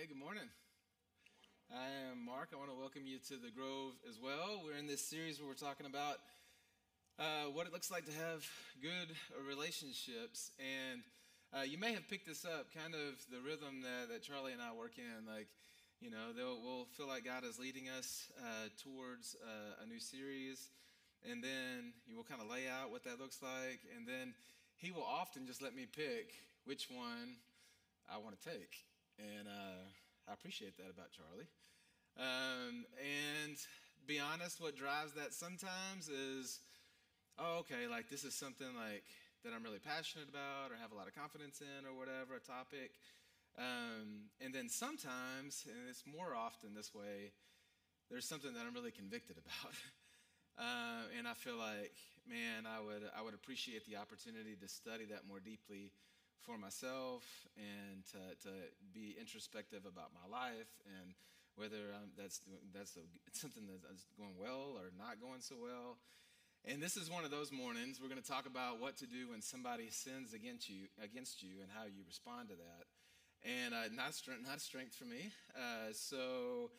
Hey, good morning. I am Mark. I want to welcome you to the Grove as well. We're in this series where we're talking about uh, what it looks like to have good relationships. And uh, you may have picked this up, kind of the rhythm that, that Charlie and I work in. Like, you know, we'll feel like God is leading us uh, towards uh, a new series. And then you will kind of lay out what that looks like. And then He will often just let me pick which one I want to take. And uh, I appreciate that about Charlie. Um, and be honest, what drives that sometimes is, oh, okay, like this is something like that I'm really passionate about or have a lot of confidence in or whatever, a topic. Um, and then sometimes, and it's more often this way, there's something that I'm really convicted about. uh, and I feel like, man, I would, I would appreciate the opportunity to study that more deeply for myself and to, to be introspective about my life and whether that's, that's a, something that's going well or not going so well. And this is one of those mornings we're going to talk about what to do when somebody sins against you, against you and how you respond to that. And uh, not, strength, not strength for me. Uh, so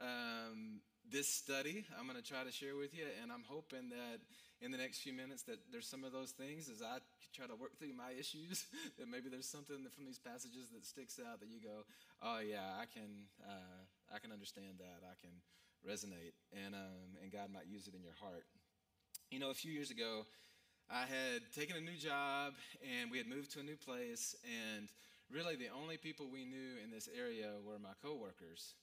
um, this study I'm going to try to share with you, and I'm hoping that in the next few minutes that there's some of those things as I try to work through my issues, that maybe there's something from these passages that sticks out that you go, oh yeah, I can, uh, I can understand that, I can resonate, and um, and God might use it in your heart. You know, a few years ago, I had taken a new job, and we had moved to a new place, and really the only people we knew in this area were my coworkers.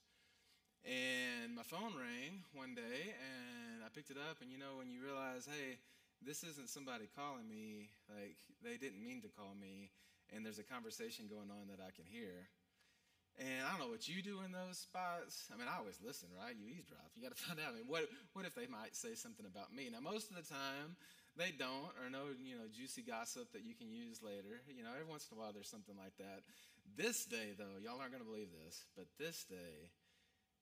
And my phone rang one day, and I picked it up. And you know, when you realize, hey, this isn't somebody calling me, like they didn't mean to call me, and there's a conversation going on that I can hear. And I don't know what you do in those spots. I mean, I always listen, right? You eavesdrop. You got to find out. I mean, what what if they might say something about me? Now, most of the time, they don't, or no, you know, juicy gossip that you can use later. You know, every once in a while, there's something like that. This day, though, y'all aren't going to believe this, but this day,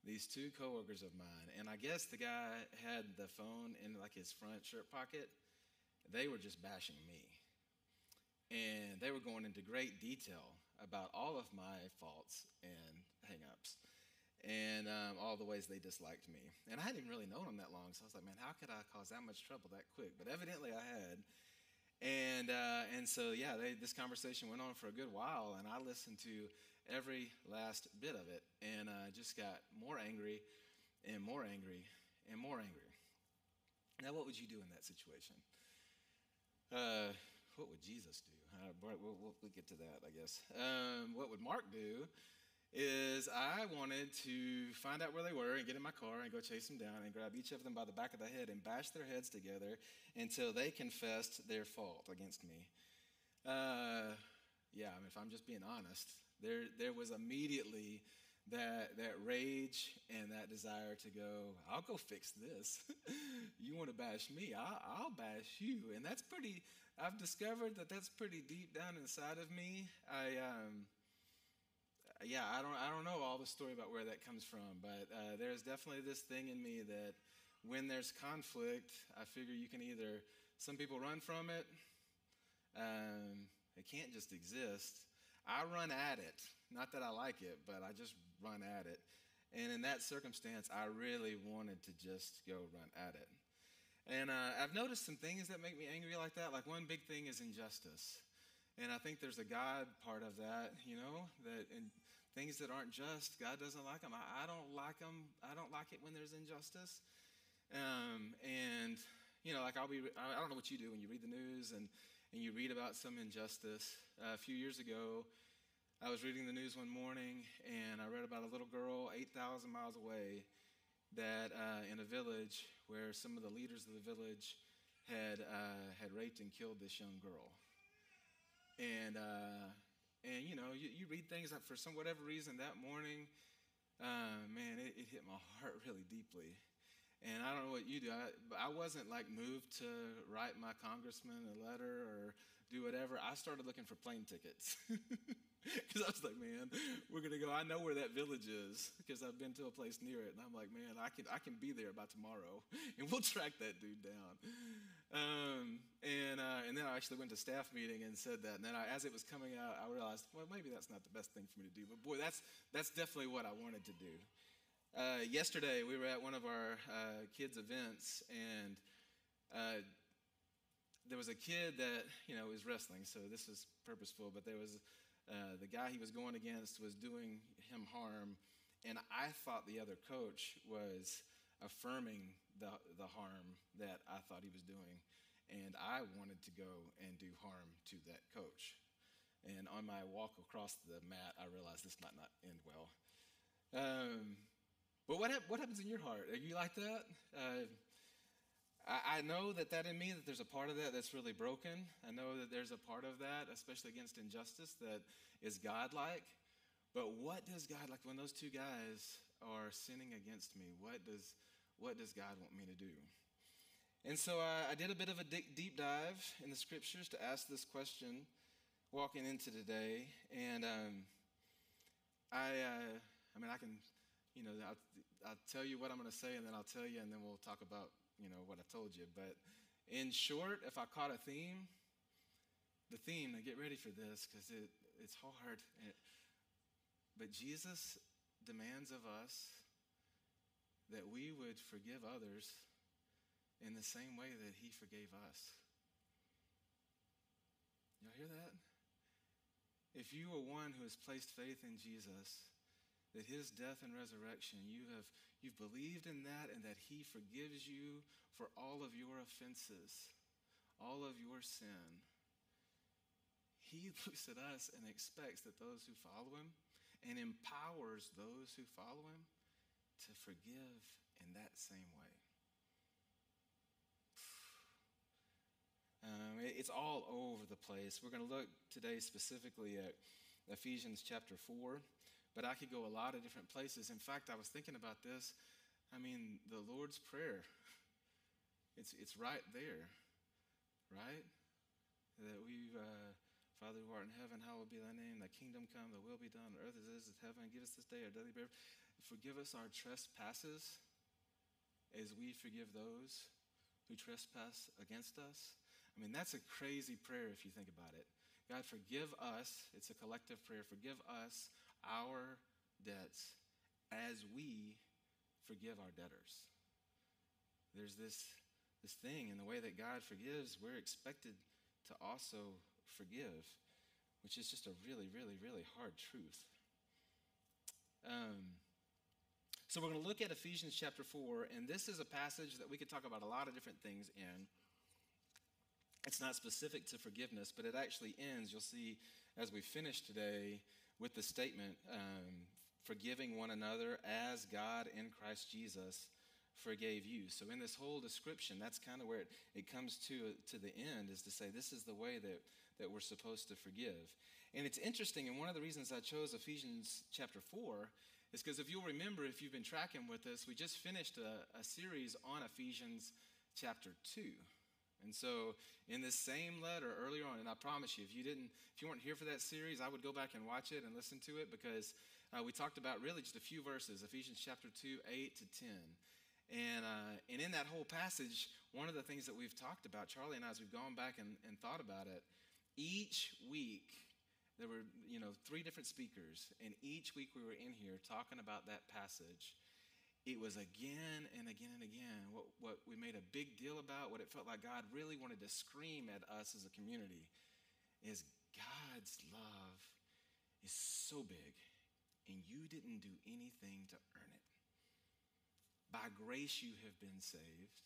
these two coworkers of mine, and I guess the guy had the phone in like his front shirt pocket. They were just bashing me. And they were going into great detail about all of my faults and hangups and um, all the ways they disliked me. And I hadn't even really known them that long, so I was like, man, how could I cause that much trouble that quick? But evidently I had. And, uh, and so, yeah, they, this conversation went on for a good while, and I listened to every last bit of it and uh, just got more angry and more angry and more angry. Now, what would you do in that situation? Uh, what would Jesus do? Uh, we'll, we'll, we'll, get to that, I guess. Um, what would Mark do? is I wanted to find out where they were and get in my car and go chase them down and grab each of them by the back of the head and bash their heads together until they confessed their fault against me. Uh, yeah, I mean, if I'm just being honest, there, there was immediately that, that rage and that desire to go, I'll go fix this. you want to bash me, I'll, I'll bash you. And that's pretty, I've discovered that that's pretty deep down inside of me. I, um, yeah, I don't, I don't know all the story about where that comes from, but uh, there's definitely this thing in me that when there's conflict, I figure you can either, some people run from it, um, it can't just exist. I run at it. Not that I like it, but I just run at it. And in that circumstance, I really wanted to just go run at it. And uh, I've noticed some things that make me angry like that. Like one big thing is injustice. And I think there's a God part of that, you know, that in things that aren't just, God doesn't like them. I, I don't like them. I don't like it when there's injustice. Um, and, you know, like I'll be, I don't know what you do when you read the news and, and you read about some injustice. Uh, a few years ago, I was reading the news one morning and I read about a little girl 8,000 miles away that uh, in a village where some of the leaders of the village had, uh, had raped and killed this young girl. And, uh, and you know, you, you, read things that for some whatever reason that morning, uh, man, it, it, hit my heart really deeply. And I don't know what you do. I, I wasn't like moved to write my congressman a letter or do whatever. I started looking for plane tickets. Because I was like, man, we're going to go. I know where that village is because I've been to a place near it. And I'm like, man, I can, I can be there by tomorrow. And we'll track that dude down. Um, and, uh, and then I actually went to staff meeting and said that. And then I, as it was coming out, I realized, well, maybe that's not the best thing for me to do. But boy, that's, that's definitely what I wanted to do. Uh, yesterday, we were at one of our uh, kids' events, and uh, there was a kid that, you know, was wrestling, so this was purposeful, but there was uh, the guy he was going against was doing him harm, and I thought the other coach was affirming the, the harm that I thought he was doing. And I wanted to go and do harm to that coach. And on my walk across the mat, I realized this might not end well. Um, but what, what happens in your heart? Are you like that? Uh, I, know that that in me, that there's a part of that that's really broken. I know that there's a part of that, especially against injustice, that is godlike. But what does God, like when those two guys are sinning against me, what does what does God want me to do? And so I, I did a bit of a deep dive in the scriptures to ask this question walking into today. And um, I, uh, I mean, I can, you know, I'll, I'll tell you what I'm going to say, and then I'll tell you, and then we'll talk about, you know, what I told you. But in short, if I caught a theme, the theme, now get ready for this because it, it's hard. It, but Jesus demands of us that we would forgive others in the same way that he forgave us. Y'all hear that? If you are one who has placed faith in Jesus, that his death and resurrection, you have you've believed in that and that he forgives you for all of your offenses, all of your sin. He looks at us and expects that those who follow him and empowers those who follow him to forgive in that same way. Um, it's all over the place. We're going to look today specifically at Ephesians chapter 4, but I could go a lot of different places. In fact, I was thinking about this. I mean, the Lord's Prayer, it's, it's right there, right? That we, uh, Father who art in heaven, hallowed be thy name, thy kingdom come, thy will be done on earth as it is in heaven. Give us this day our daily bread. Forgive us our trespasses as we forgive those who trespass against us. I mean, that's a crazy prayer if you think about it. God, forgive us. It's a collective prayer. Forgive us our debts as we forgive our debtors. There's this, this thing in the way that God forgives, we're expected to also forgive, which is just a really, really, really hard truth. Um, so we're going to look at Ephesians chapter 4, and this is a passage that we could talk about a lot of different things in. It's not specific to forgiveness, but it actually ends, you'll see as we finish today, with the statement um, forgiving one another as God in Christ Jesus forgave you. So in this whole description, that's kind of where it, it comes to, to the end, is to say this is the way that, that we're supposed to forgive. And it's interesting, and one of the reasons I chose Ephesians chapter 4 is because if you'll remember, if you've been tracking with us, we just finished a, a series on Ephesians chapter 2. And so, in this same letter earlier on, and I promise you, if you didn't, if you weren't here for that series, I would go back and watch it and listen to it because uh, we talked about really just a few verses, Ephesians chapter 2, 8 to 10. And, uh, and in that whole passage, one of the things that we've talked about, Charlie and I, as we've gone back and, and thought about it, each week there were, you know, three different speakers, and each week we were in here talking about that passage. It was again and again and again what, what we made a big deal about, what it felt like God really wanted to scream at us as a community is God's love is so big, and you didn't do anything to earn it. By grace you have been saved,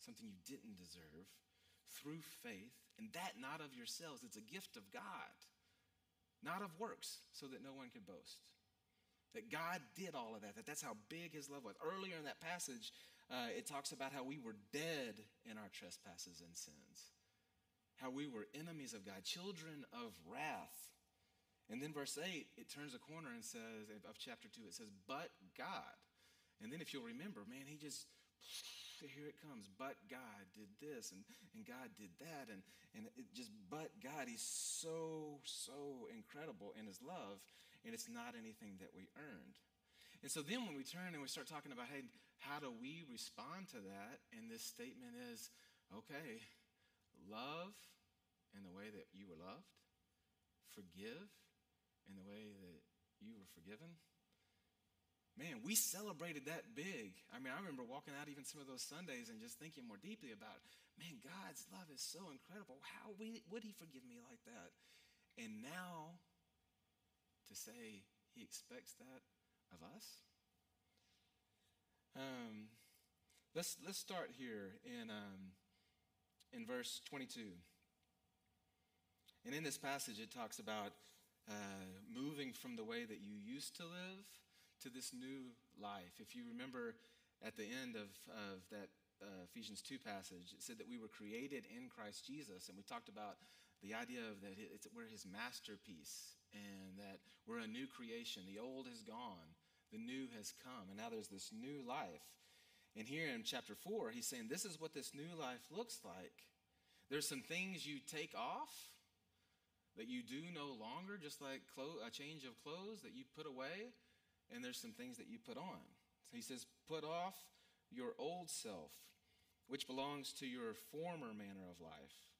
something you didn't deserve, through faith, and that not of yourselves, it's a gift of God not of works, so that no one could boast. That God did all of that, that that's how big his love was. Earlier in that passage, uh, it talks about how we were dead in our trespasses and sins, how we were enemies of God, children of wrath. And then verse 8, it turns a corner and says, of chapter 2, it says, but God. And then if you'll remember, man, he just here it comes. But God did this and, and God did that. And, and it just, but God, He's so, so incredible in His love. And it's not anything that we earned. And so then when we turn and we start talking about, hey, how do we respond to that? And this statement is, okay, love in the way that you were loved, forgive in the way that you were forgiven. Man, we celebrated that big. I mean, I remember walking out even some of those Sundays and just thinking more deeply about, man, God's love is so incredible. How would He forgive me like that? And now to say He expects that of us? Um, let's, let's start here in, um, in verse 22. And in this passage, it talks about uh, moving from the way that you used to live to this new life. If you remember at the end of, of that uh, Ephesians 2 passage, it said that we were created in Christ Jesus. And we talked about the idea of that it's, we're his masterpiece and that we're a new creation. The old has gone, the new has come, and now there's this new life. And here in chapter 4, he's saying this is what this new life looks like. There's some things you take off that you do no longer, just like clo- a change of clothes that you put away, and there's some things that you put on. So he says, Put off your old self, which belongs to your former manner of life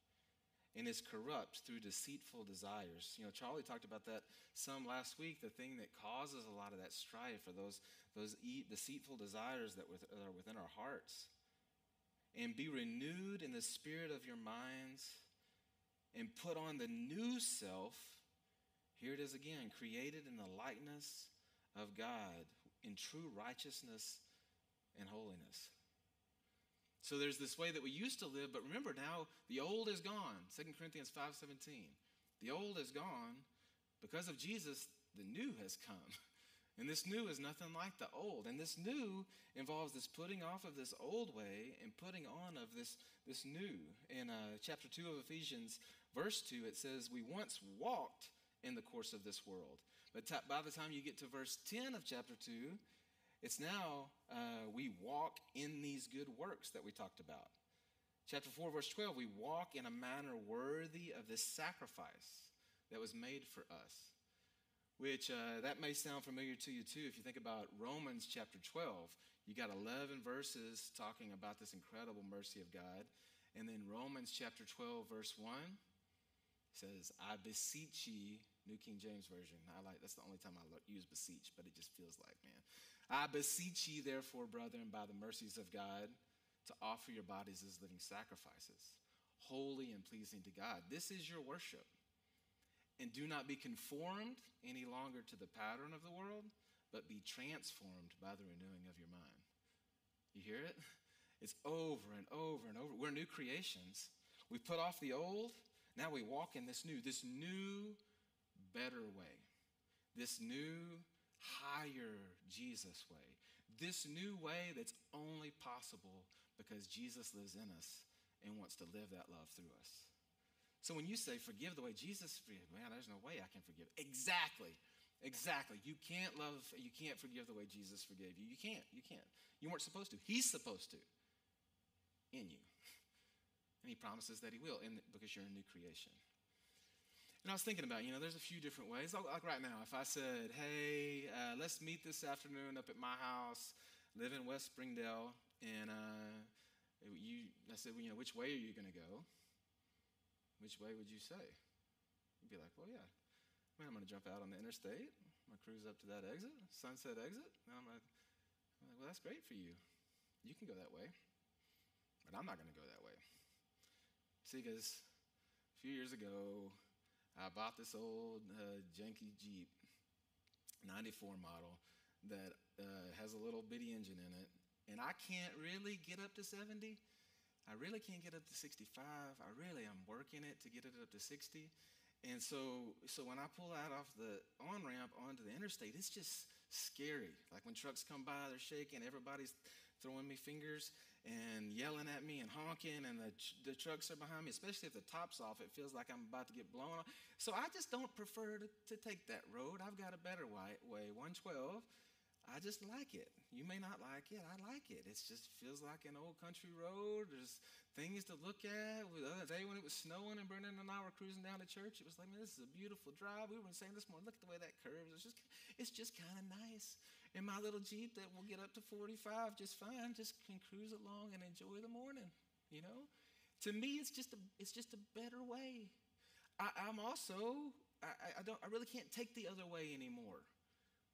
and is corrupt through deceitful desires. You know, Charlie talked about that some last week. The thing that causes a lot of that strife are those, those deceitful desires that are within our hearts. And be renewed in the spirit of your minds and put on the new self. Here it is again, created in the likeness of God in true righteousness and holiness. So there's this way that we used to live, but remember now the old is gone. 2 Corinthians 5:17. The old is gone. Because of Jesus, the new has come. And this new is nothing like the old. And this new involves this putting off of this old way and putting on of this, this new. In uh, chapter 2 of Ephesians, verse 2, it says, We once walked in the course of this world. But t- by the time you get to verse 10 of chapter 2, it's now uh, we walk in these good works that we talked about. Chapter 4, verse 12, we walk in a manner worthy of this sacrifice that was made for us. Which uh, that may sound familiar to you too. If you think about Romans chapter 12, you got 11 verses talking about this incredible mercy of God. And then Romans chapter 12, verse 1 says, I beseech ye, New King James Version. I like that's the only time I use beseech, but it just feels like, man, I beseech ye, therefore, brethren, by the mercies of God, to offer your bodies as living sacrifices, holy and pleasing to God. This is your worship. And do not be conformed any longer to the pattern of the world, but be transformed by the renewing of your mind. You hear it? It's over and over and over. We're new creations. We put off the old, now we walk in this new, this new, better way. This new, higher Jesus way. This new way that's only possible because Jesus lives in us and wants to live that love through us. So when you say forgive the way Jesus forgave, man, there's no way I can forgive. Exactly. Exactly. You can't love, you can't forgive the way Jesus forgave you. You can't. You can't. You weren't supposed to. He's supposed to in you. And he promises that he will in, because you're a new creation. And I was thinking about, you know, there's a few different ways. Like right now, if I said, hey, uh, let's meet this afternoon up at my house, live in West Springdale, and uh, you, I said, well, you know, which way are you going to go? Which way would you say? You'd be like, well, yeah. Man, I'm going to jump out on the interstate. I'm going to cruise up to that exit, sunset exit. And I'm, like, I'm like, well, that's great for you. You can go that way, but I'm not going to go that way. See, because a few years ago, I bought this old uh, janky Jeep, 94 model, that uh, has a little bitty engine in it. And I can't really get up to 70. I really can't get up to 65. I really am working it to get it up to 60. And so, so when I pull out off the on ramp onto the interstate, it's just scary. Like when trucks come by, they're shaking, everybody's throwing me fingers and yelling at me and honking, and the, the trucks are behind me, especially if the top's off. It feels like I'm about to get blown off. So I just don't prefer to, to take that road. I've got a better way, way 112. I just like it. You may not like it. I like it. It just feels like an old country road. There's things to look at. The other day when it was snowing and Brendan and I were cruising down to church, it was like, man, this is a beautiful drive. We were saying this morning, look at the way that curves. It's just, it's just kind of nice in my little Jeep that will get up to 45 just fine, just can cruise along and enjoy the morning, you know? To me, it's just a, it's just a better way. I, am also, I, I, don't, I really can't take the other way anymore.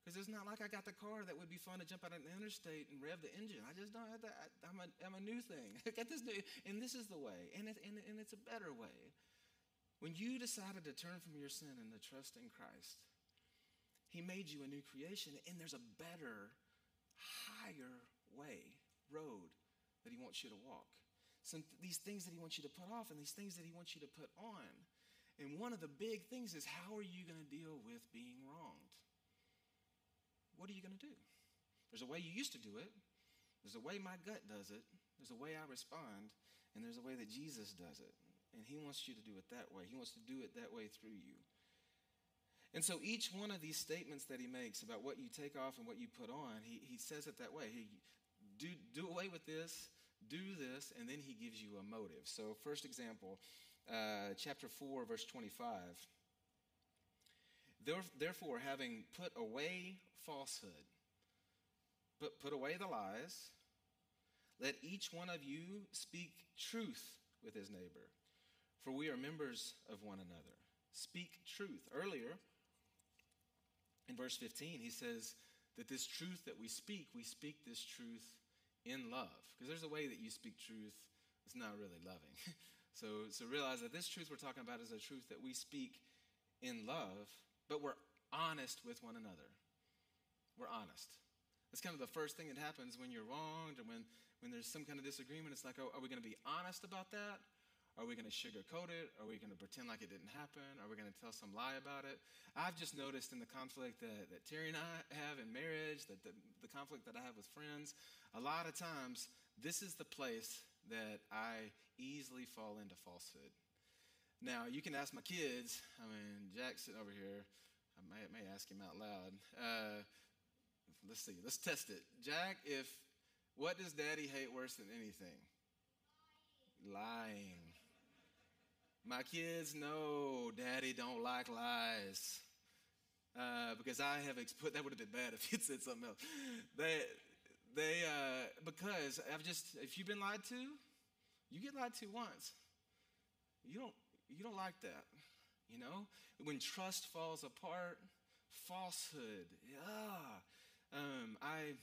Because it's not like I got the car that would be fun to jump out on the interstate and rev the engine. I just don't have that. I, am a, I'm a new thing. I got this new, and this is the way, and, it, and, and it's a better way. When you decided to turn from your sin and to trust in Christ, He made you a new creation, and there's a better, higher way, road that He wants you to walk. Some these things that He wants you to put off, and these things that He wants you to put on. And one of the big things is how are you going to deal with being wronged? what are you going to do? There's a way you used to do it. There's a way my gut does it. There's a way I respond. And there's a way that Jesus does it. And he wants you to do it that way. He wants to do it that way through you. And so each one of these statements that he makes about what you take off and what you put on, he, he says it that way. He, do, do away with this, do this, and then he gives you a motive. So, first example, uh, chapter 4, verse 25. Therefore, having put away falsehood, but put away the lies, let each one of you speak truth with his neighbor, for we are members of one another. Speak truth. Earlier, in verse 15, he says that this truth that we speak, we speak this truth in love. Because there's a way that you speak truth that's not really loving. so, so realize that this truth we're talking about is a truth that we speak in love but we're honest with one another. We're honest. That's kind of the first thing that happens when you're wronged or when, when there's some kind of disagreement. It's like, oh, are we going to be honest about that? Are we going to sugarcoat it? Are we going to pretend like it didn't happen? Are we going to tell some lie about it? I've just noticed in the conflict that, that Terry and I have in marriage, that the, the conflict that I have with friends, a lot of times this is the place that I easily fall into falsehood. Now, you can ask my kids. I mean, Jack's sitting over here. I may, may ask him out loud. Uh, let's see. Let's test it. Jack, if what does Daddy hate worse than anything? Lying. Lying. My kids know Daddy don't like lies. Uh, because I have put that would have been bad if he'd said something else. They, they, uh, because I've just if you've been lied to, you get lied to once. You don't you don't like that, you know? When trust falls apart, falsehood, yeah. Um, I,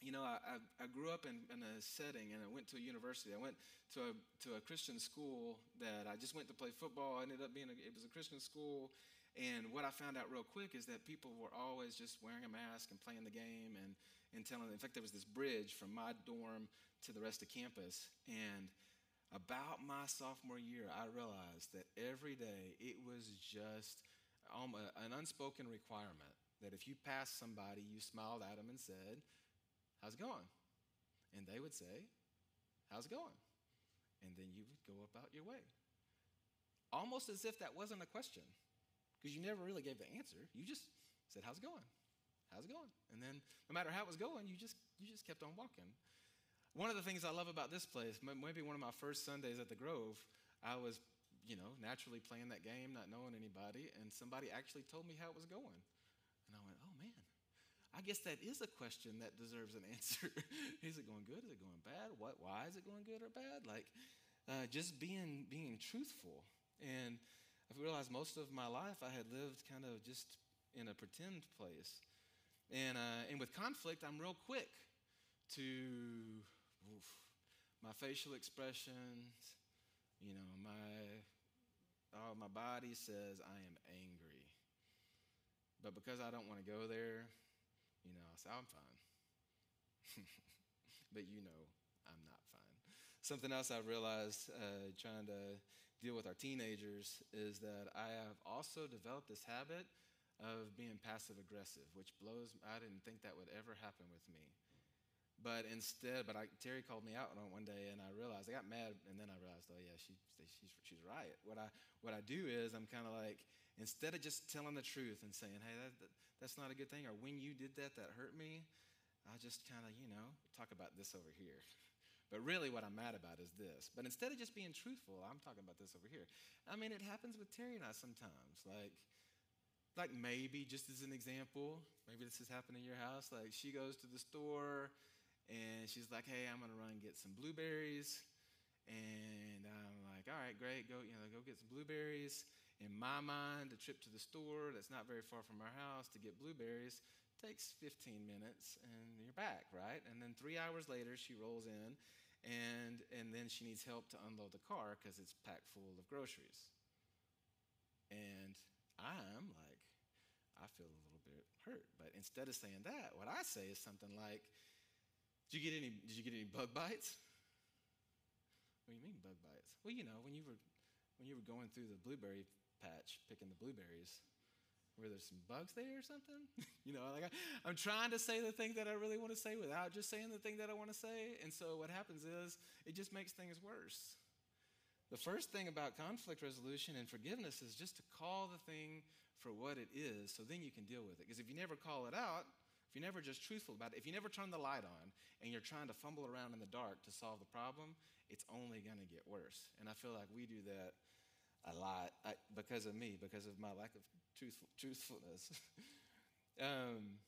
you know, I, I grew up in, in, a setting and I went to a university. I went to a, to a Christian school that I just went to play football. I ended up being, a, it was a Christian school. And what I found out real quick is that people were always just wearing a mask and playing the game and, and telling, in fact, there was this bridge from my dorm to the rest of campus. And about my sophomore year, I realized that every day it was just um, an unspoken requirement that if you passed somebody, you smiled at them and said, How's it going? And they would say, How's it going? And then you would go about your way. Almost as if that wasn't a question, because you never really gave the answer. You just said, How's it going? How's it going? And then no matter how it was going, you just, you just kept on walking. One of the things I love about this place, maybe one of my first Sundays at the Grove, I was, you know, naturally playing that game, not knowing anybody, and somebody actually told me how it was going. And I went, oh man, I guess that is a question that deserves an answer. is it going good? Is it going bad? What? Why is it going good or bad? Like, uh, just being being truthful. And I realized most of my life I had lived kind of just in a pretend place. And uh, and with conflict, I'm real quick to oof, my facial expressions, you know, my oh, my body says I am angry. But because I don't want to go there, you know, I say I'm fine. but you know, I'm not fine. Something else I've realized uh, trying to deal with our teenagers is that I have also developed this habit of being passive aggressive, which blows. I didn't think that would ever happen with me. But instead, but I, Terry called me out on one day, and I realized I got mad, and then I realized, oh yeah, she, she's she's right. What I what I do is I'm kind of like instead of just telling the truth and saying, hey, that, that, that's not a good thing, or when you did that, that hurt me. I just kind of you know talk about this over here. But really, what I'm mad about is this. But instead of just being truthful, I'm talking about this over here. I mean, it happens with Terry and I sometimes. Like, like maybe just as an example, maybe this has happened in your house. Like she goes to the store and she's like, hey, I'm to run and get some blueberries. And I'm like, all right, great, go, you know, go get some blueberries. In my mind, a trip to the store that's not very far from our house to get blueberries takes 15 minutes and you're back, right? And then three hours later, she rolls in and, and then she needs help to unload the car because it's packed full of groceries. And I'm like, I feel a little bit hurt. But instead of saying that, what I say is something like, did you get any, did you get any bug bites? What do you mean bug bites? Well, you know, when you were, when you were going through the blueberry patch, picking the blueberries, were there some bugs there or something? you know, like I, am trying to say the thing that I really want to say without just saying the thing that I want to say. And so what happens is it just makes things worse. The first thing about conflict resolution and forgiveness is just to call the thing for what it is so then you can deal with it. Because if you never call it out, if you're never just truthful about it, if you never turn the light on and you're trying to fumble around in the dark to solve the problem, it's only going to get worse. And I feel like we do that a lot I, because of me, because of my lack of truthful, truthfulness. um,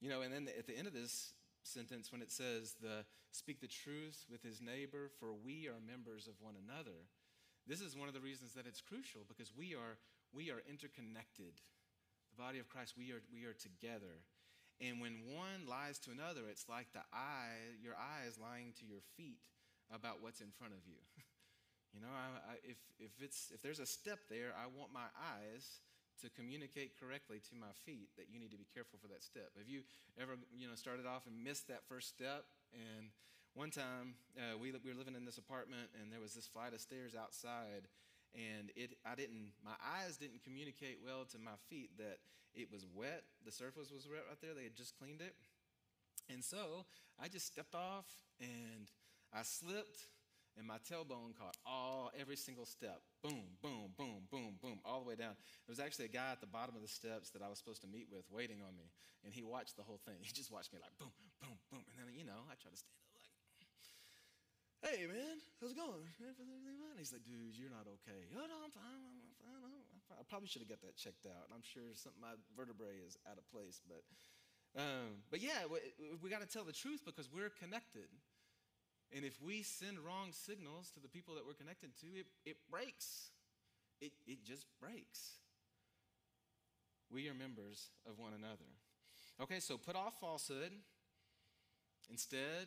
you know, and then at the end of this sentence, when it says, the, speak the truth with his neighbor, for we are members of one another, this is one of the reasons that it's crucial because we are, we are interconnected. The body of Christ, we are, we are together. And when one lies to another, it's like the eye, your eyes lying to your feet about what's in front of you. You know, I, I, if, if, it's, if there's a step there, I want my eyes to communicate correctly to my feet that you need to be careful for that step. Have you ever, you know, started off and missed that first step? And one time uh, we, we were living in this apartment and there was this flight of stairs outside and it, I didn't, my eyes didn't communicate well to my feet that it was wet. The surface was wet right there. They had just cleaned it. And so I just stepped off and I slipped and my tailbone caught all every single step. Boom, boom, boom, boom, boom, all the way down. There was actually a guy at the bottom of the steps that I was supposed to meet with waiting on me, and he watched the whole thing. He just watched me like boom, boom, boom, and then you know I try to stand up like, "Hey man, how's it going? And he's like, "Dude, you're not okay." Oh no, I'm fine. I'm fine. I'm fine. I probably should have got that checked out. I'm sure something my vertebrae is out of place, but. Um, but yeah, we, we got to tell the truth because we're connected. And if we send wrong signals to the people that we're connected to, it, it breaks. It, it just breaks. We are members of one another. Okay, so put off falsehood. Instead,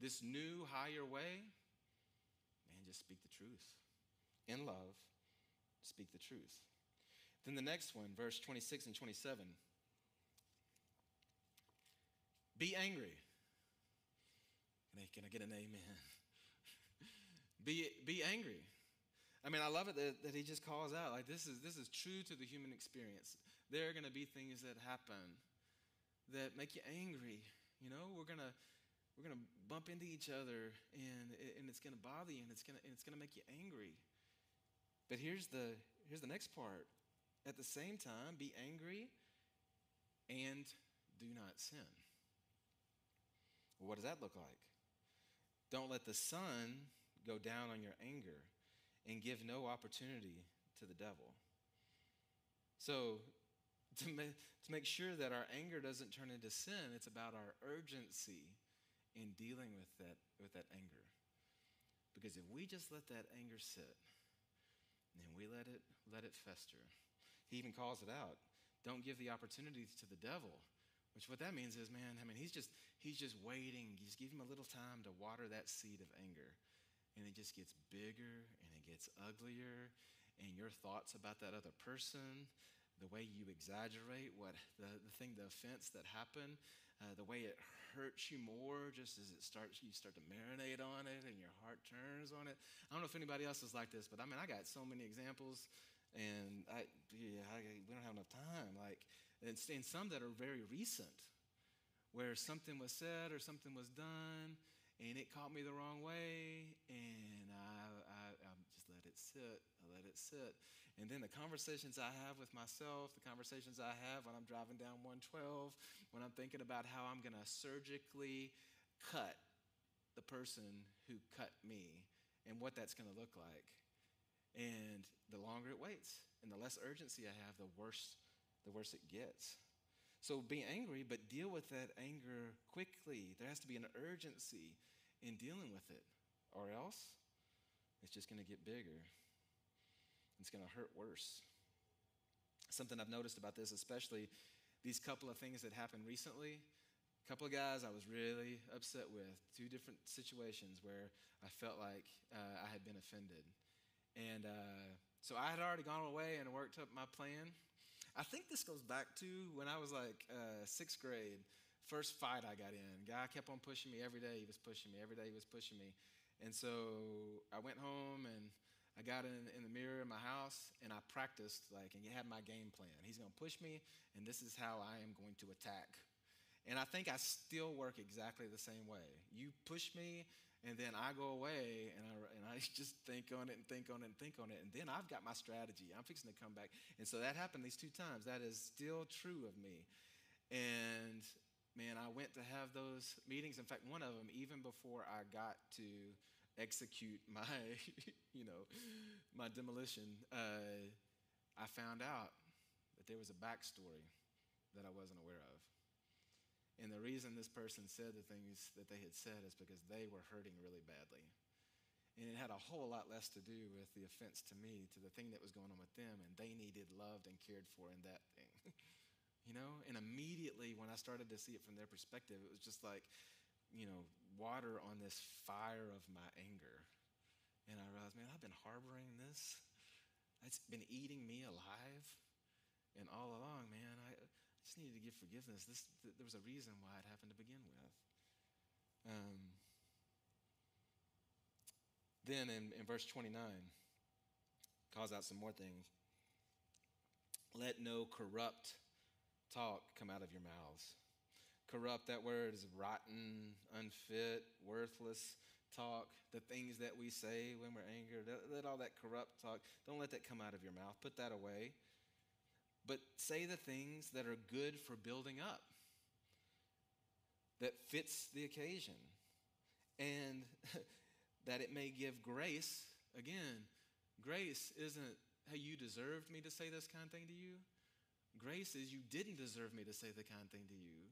this new, higher way, man, just speak the truth. In love, speak the truth. Then the next one, verse 26 and 27. Be angry can I, can I get an amen? be, be angry. I mean, I love it that, that he just calls out, like, this is, this is true to the human experience. There are going to be things that happen that make you angry. You know, we're going to we're going to bump into each other and, and it's going to bother you and it's going to, and it's going to make you angry. But here's the, here's the next part. At the same time, be angry and do not sin. Well, what does that look like? Don't let the sun go down on your anger and give no opportunity to the devil. So, to, ma- to make sure that our anger doesn't turn into sin, it's about our urgency in dealing with that, with that anger. Because if we just let that anger sit and we let it, let it fester, he even calls it out. Don't give the opportunity to the devil which what that means is, man, I mean, he's just he's just waiting. You just give him a little time to water that seed of anger. And it just gets bigger and it gets uglier. And your thoughts about that other person, the way you exaggerate what the, the thing, the offense that happened, uh, the way it hurts you more just as it starts, you start to marinate on it and your heart turns on it. I don't know if anybody else is like this, but I mean, I got so many examples and I, yeah, I, we don't have enough time. Like, and, and some that are very recent, where something was said or something was done, and it caught me the wrong way, and I, I, I just let it sit. I let it sit. And then the conversations I have with myself, the conversations I have when I'm driving down 112, when I'm thinking about how I'm going to surgically cut the person who cut me and what that's going to look like. And the longer it waits and the less urgency I have, the worse the worse it gets. So be angry, but deal with that anger quickly. There has to be an urgency in dealing with it, or else it's just going to get bigger. It's going to hurt worse. Something I've noticed about this, especially these couple of things that happened recently. A couple of guys I was really upset with, two different situations where I felt like uh, I had been offended. And uh, so I had already gone away and worked up my plan. I think this goes back to when I was like uh, sixth grade, first fight I got in. Guy kept on pushing me every day. He was pushing me every day. He was pushing me. And so I went home and I got in, in the mirror in my house and I practiced like and had my game plan. He's going to push me and this is how I am going to attack. And I think I still work exactly the same way. You push me and then I go away and I, and I just think on it and think on it and think on it. And then I've got my strategy. I'm fixing to come back. And so that happened these two times. That is still true of me. And man, I went to have those meetings. In fact, one of them, even before I got to execute my, you know, my demolition, uh, I found out that there was a backstory that I wasn't aware of. And the reason this person said the things that they had said is because they were hurting really badly. And it had a whole lot less to do with the offense to me, to the thing that was going on with them, and they needed loved and cared for in that thing. you know? And immediately when I started to see it from their perspective, it was just like, you know, water on this fire of my anger. And I realized, man, I've been harboring this. It's been eating me alive. And all along, man, I just needed to give forgiveness. This, th- there was a reason why it happened to begin with. Um, then in, in verse 29, calls out some more things. Let no corrupt talk come out of your mouths. Corrupt, that word is rotten, unfit, worthless talk, the things that we say when we're angered. Let, let all that corrupt talk, don't let that come out of your mouth. Put that away but say the things that are good for building up, that fits the occasion, and that it may give grace. Again, grace isn't, hey, you deserved me to say this kind of thing to you. Grace is you didn't deserve me to say the kind of thing to you.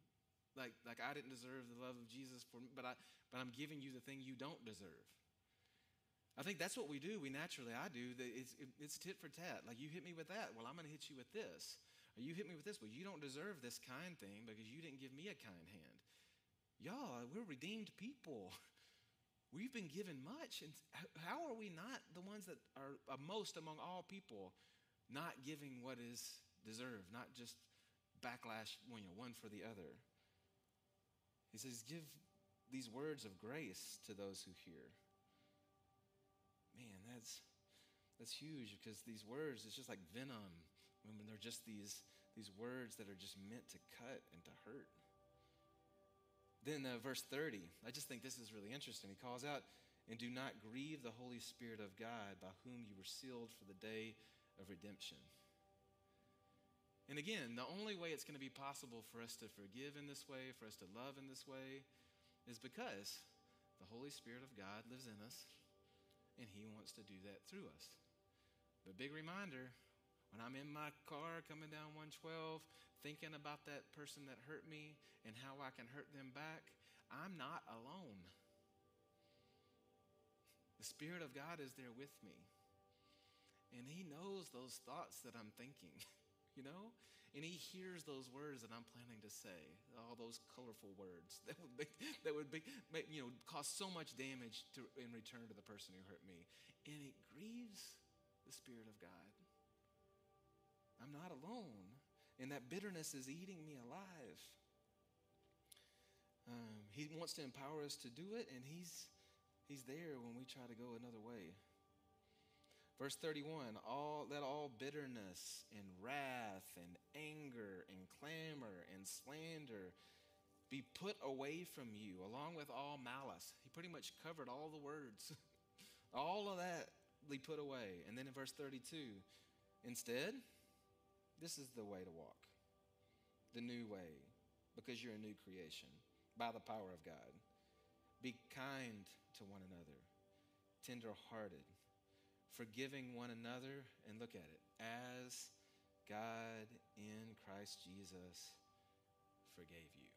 Like, like I didn't deserve the love of Jesus for me, but, I, but I'm giving you the thing you don't deserve. I think that's what we do. We naturally, I do. It's, it's tit for tat. Like you hit me with that. Well, I'm going to hit you with this. Or you hit me with this. Well, you don't deserve this kind thing because you didn't give me a kind hand. Y'all, we're redeemed people. We've been given much. And how are we not the ones that are most among all people not giving what is deserved, not just backlash, you know, one for the other? He says, give these words of grace to those who hear man, that's that's huge because these words, it's just like venom when they're just these, these words that are just meant to cut and to hurt. Then uh, verse 30, I just think this is really interesting. He calls out, and do not grieve the Holy Spirit of God by whom you were sealed for the day of redemption. And again, the only way it's going to be possible for us to forgive in this way, for us to love in this way, is because the Holy Spirit of God lives in us and He wants to do that through us. But big reminder when I'm in my car coming down 112, thinking about that person that hurt me and how I can hurt them back, I'm not alone. The Spirit of God is there with me. And He knows those thoughts that I'm thinking, you know? And He hears those words that I'm planning to say, all those colorful words that would, that would be, you know, cause so much damage to, in return to the person who hurt me. And it grieves the Spirit of God. I'm not alone. And that bitterness is eating me alive. Um, he wants to empower us to do it, and he's, he's there when we try to go another way. Verse 31 all, Let all bitterness and wrath and anger and clamor and slander be put away from you, along with all malice. He pretty much covered all the words. all of that be put away. And then in verse 32, instead, this is the way to walk, the new way, because you're a new creation by the power of God. Be kind to one another, tenderhearted forgiving one another, and look at it, as God in Christ Jesus forgave you.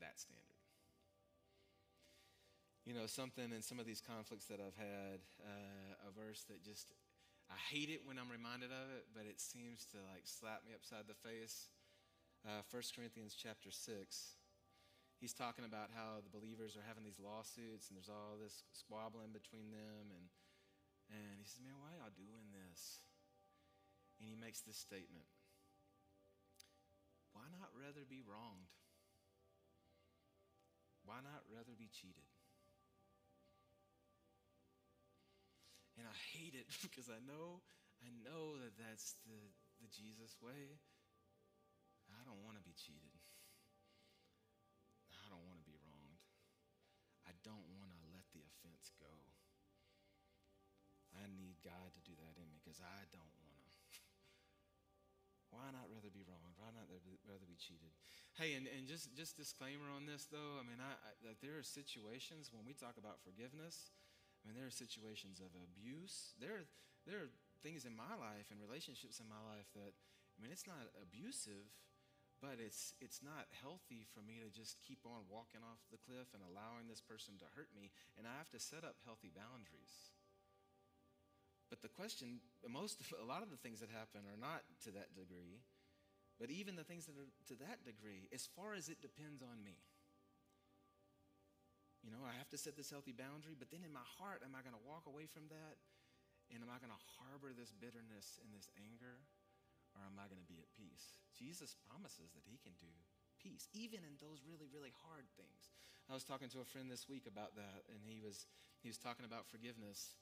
That standard. you know, something in some of these conflicts that I've had, uh, a verse that just, I hate it when I'm reminded of it, but it seems to like slap me upside the face. Uh, 1 Corinthians chapter 6. He's talking about how the believers are having these lawsuits and there's all this squabbling between them. And, and he says, Man, why are y'all doing this? And he makes this statement Why not rather be wronged? Why not rather be cheated? And I hate it because I know, I know that that's the, the Jesus way. I don't want to be cheated. God to do that in me because I don't want to. Why not rather be wronged? Why not rather be cheated? Hey, and, and just, just disclaimer on this though. I mean, I, I, there are situations when we talk about forgiveness I mean, there are situations of abuse. There, there are things in my life and relationships in my life that, I mean, it's not abusive, but it's, it's not healthy for me to just keep on walking off the cliff and allowing this person to hurt me. And I have to set up healthy boundaries. But the question, most, a lot of the things that happen are not to that degree. But even the things that are to that degree, as far as it depends on me. You know, I have to set this healthy boundary, but then in my heart, am I going to walk away from that? And am I going to harbor this bitterness and this anger? Or am I going to be at peace? Jesus promises that he can do peace, even in those really, really hard things. I was talking to a friend this week about that, and he was, he was talking about forgiveness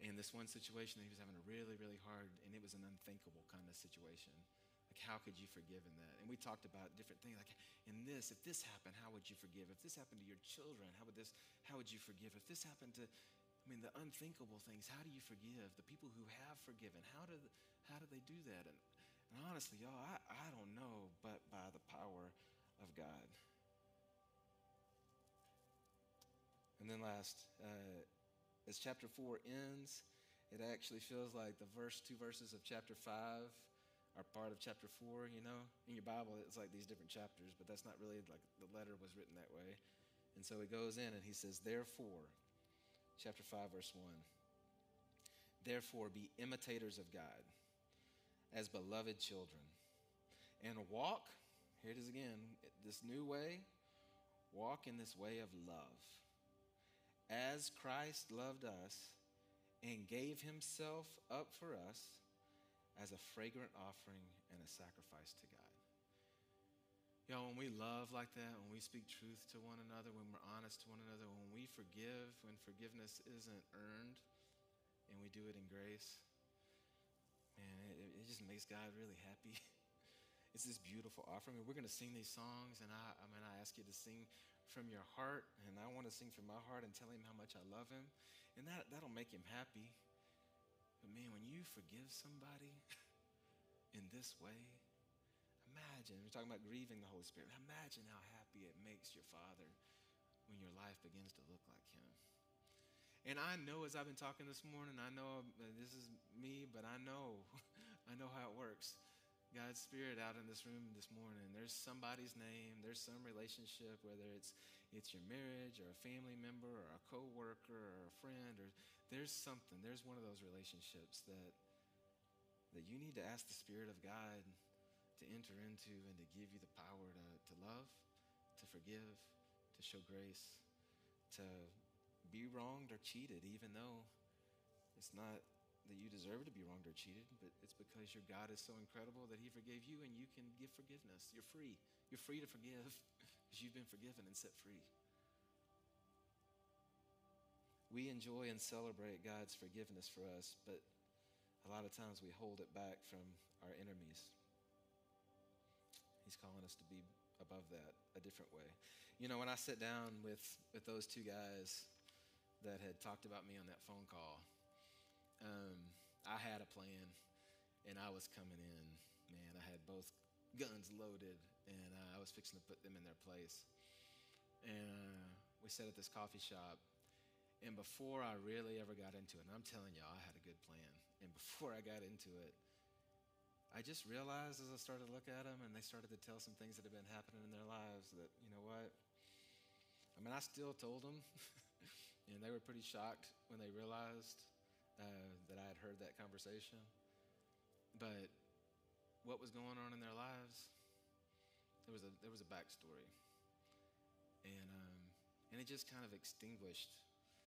in this one situation that he was having a really, really hard, and it was an unthinkable kind of situation. Like, how could you forgive in that? And we talked about different things. Like, in this, if this happened, how would you forgive? If this happened to your children, how would this? How would you forgive? If this happened to, I mean, the unthinkable things, how do you forgive? The people who have forgiven, how do how do they do that? And, and honestly, y'all, I, I don't know, but by the power of God. And then last, uh, as chapter four ends, it actually feels like the verse, two verses of chapter five are part of chapter four, you know. In your Bible, it's like these different chapters, but that's not really like the letter was written that way. And so he goes in and he says, Therefore, chapter 5, verse 1, therefore be imitators of God as beloved children and walk, here it is again, this new way, walk in this way of love. As Christ loved us and gave himself up for us as a fragrant offering and a sacrifice to God. Y'all, when we love like that, when we speak truth to one another, when we're honest to one another, when we forgive, when forgiveness isn't earned, and we do it in grace, man, it, it just makes God really happy. it's this beautiful offering. We're going to sing these songs, and I, I mean, I ask you to sing from your heart, and I want to sing from my heart and tell him how much I love him, and that, that'll make him happy. But man, when you forgive somebody in this way, imagine, we're talking about grieving the Holy Spirit. Imagine how happy it makes your Father when your life begins to look like Him. And I know as I've been talking this morning, I know uh, this is me, but I know, I know how it works. God's Spirit out in this room this morning. There's somebody's name, there's some relationship, whether it's it's your marriage or a family member or a coworker or a friend or there's something, there's one of those relationships that that you need to ask the Spirit of God to enter into and to give you the power to, to love, to forgive, to show grace, to be wronged or cheated, even though it's not that you deserve to be wronged or cheated, but it's because your God is so incredible that He forgave you and you can give forgiveness. You're free. You're free to forgive because you've been forgiven and set free. We enjoy and celebrate God's forgiveness for us, but a lot of times we hold it back from our enemies. He's calling us to be above that a different way. You know, when I sit down with, with those two guys that had talked about me on that phone call, um, I had a plan and I was coming in. Man, I had both guns loaded and uh, I was fixing to put them in their place. And uh, we sat at this coffee shop and before I really ever got into it, and I'm telling y'all, I had a good plan. And before I got into it, I just realized as I started to look at them and they started to tell some things that had been happening in their lives that, you know what? I mean, I still told them And they were pretty shocked when they realized uh, that I had heard that conversation. But what was going on in their lives, there was a, there was a backstory. And, um, and it just kind of extinguished